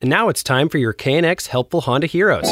And now it's time for your KNX Helpful Honda Heroes.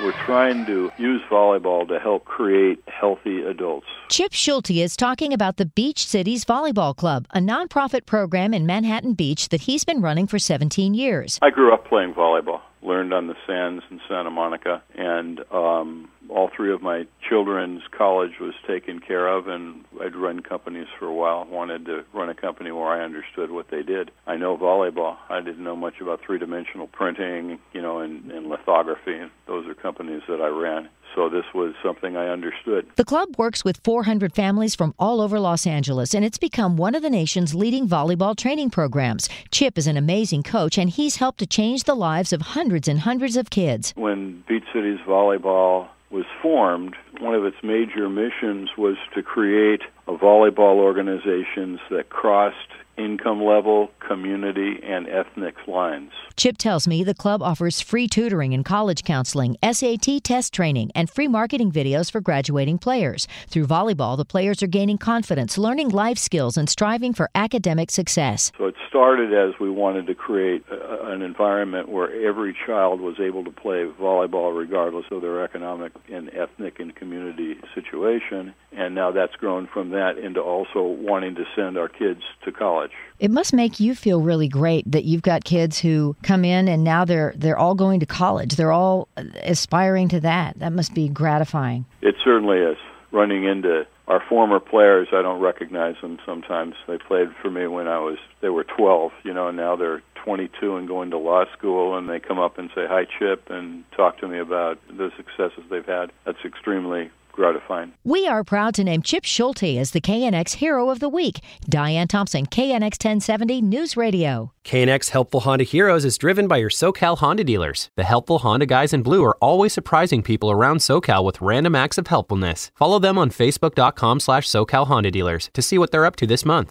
We're trying to use volleyball to help create healthy adults. Chip Schulte is talking about the Beach Cities Volleyball Club, a nonprofit program in Manhattan Beach that he's been running for 17 years. I grew up playing volleyball, learned on the sands in Santa Monica, and um, all three of my children's college was taken care of, and I'd run companies for a while. Wanted to run a company where I understood what they did. I know volleyball. I didn't know much about three-dimensional printing, you know, and, and lithography. Those are companies that I ran. So this was something I understood. The club works with 400 families from all over Los Angeles, and it's become one of the nation's leading volleyball training programs. Chip is an amazing coach, and he's helped to change the lives of hundreds and hundreds of kids. When Beach Cities Volleyball was formed, one of its major missions was to create a volleyball organizations that crossed income level, community, and ethnic lines. Chip tells me the club offers free tutoring and college counseling, SAT test training, and free marketing videos for graduating players. Through volleyball, the players are gaining confidence, learning life skills, and striving for academic success. So it started as we wanted to create a, an environment where every child was able to play volleyball regardless of their economic and ethnic and community situation. And now that's grown from that into also wanting to send our kids to college. It must make you feel really great that you've got kids who come in and now they're they're all going to college. They're all aspiring to that. That must be gratifying. It certainly is. Running into our former players, I don't recognize them sometimes. They played for me when I was they were 12, you know, and now they're 22 and going to law school and they come up and say hi Chip and talk to me about the successes they've had. That's extremely gratifying. We are proud to name Chip Schulte as the KNX Hero of the Week. Diane Thompson, KNX 1070 News Radio. KNX Helpful Honda Heroes is driven by your SoCal Honda dealers. The helpful Honda guys in blue are always surprising people around SoCal with random acts of helpfulness. Follow them on Facebook.com slash SoCal Honda dealers to see what they're up to this month.